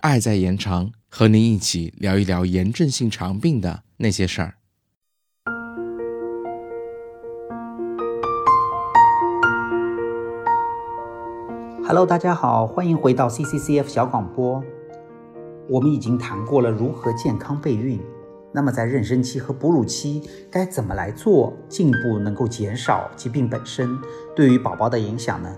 爱在延长，和您一起聊一聊炎症性肠病的那些事儿。Hello，大家好，欢迎回到 CCCF 小广播。我们已经谈过了如何健康备孕，那么在妊娠期和哺乳期该怎么来做，进一步能够减少疾病本身对于宝宝的影响呢？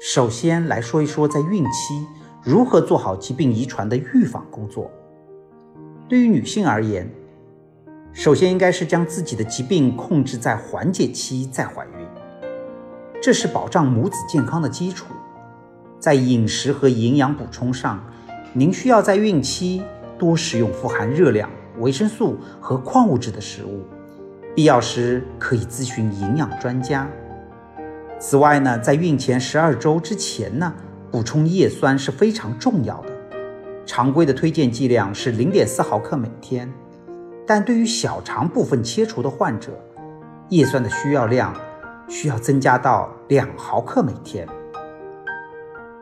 首先来说一说在孕期如何做好疾病遗传的预防工作。对于女性而言，首先应该是将自己的疾病控制在缓解期再怀孕，这是保障母子健康的基础。在饮食和营养补充上，您需要在孕期多食用富含热量、维生素和矿物质的食物，必要时可以咨询营养专家。此外呢，在孕前十二周之前呢，补充叶酸是非常重要的。常规的推荐剂量是零点四毫克每天，但对于小肠部分切除的患者，叶酸的需要量需要增加到两毫克每天。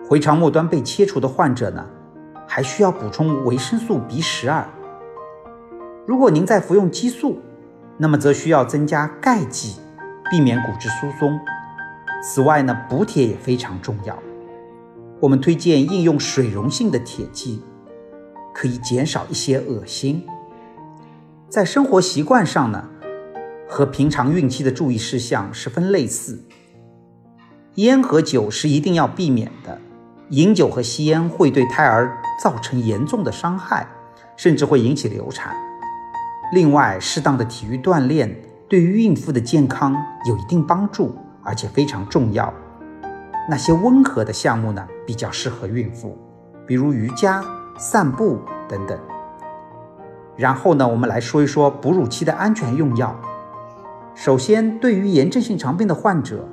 回肠末端被切除的患者呢，还需要补充维生素 B 十二。如果您在服用激素，那么则需要增加钙剂，避免骨质疏松。此外呢，补铁也非常重要。我们推荐应用水溶性的铁剂，可以减少一些恶心。在生活习惯上呢，和平常孕期的注意事项十分类似。烟和酒是一定要避免的。饮酒和吸烟会对胎儿造成严重的伤害，甚至会引起流产。另外，适当的体育锻炼对于孕妇的健康有一定帮助，而且非常重要。那些温和的项目呢，比较适合孕妇，比如瑜伽、散步等等。然后呢，我们来说一说哺乳期的安全用药。首先，对于炎症性肠病的患者，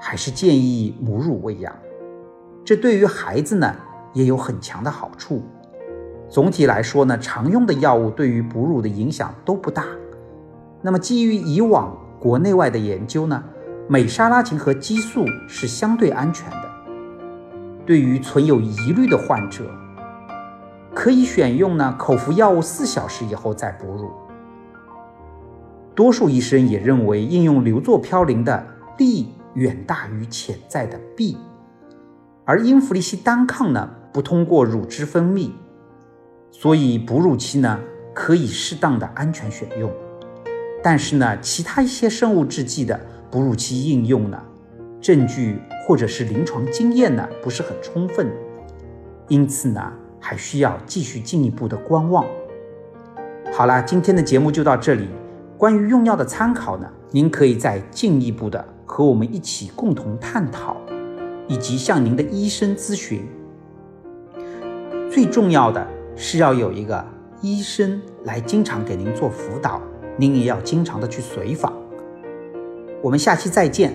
还是建议母乳喂养。这对于孩子呢也有很强的好处。总体来说呢，常用的药物对于哺乳的影响都不大。那么，基于以往国内外的研究呢，美沙拉嗪和激素是相对安全的。对于存有疑虑的患者，可以选用呢口服药物四小时以后再哺乳。多数医生也认为，应用硫唑嘌呤的利远大于潜在的弊。而英弗利西单抗呢，不通过乳汁分泌，所以哺乳期呢可以适当的安全选用。但是呢，其他一些生物制剂的哺乳期应用呢，证据或者是临床经验呢不是很充分，因此呢还需要继续进一步的观望。好了，今天的节目就到这里。关于用药的参考呢，您可以再进一步的和我们一起共同探讨。以及向您的医生咨询。最重要的是要有一个医生来经常给您做辅导，您也要经常的去随访。我们下期再见。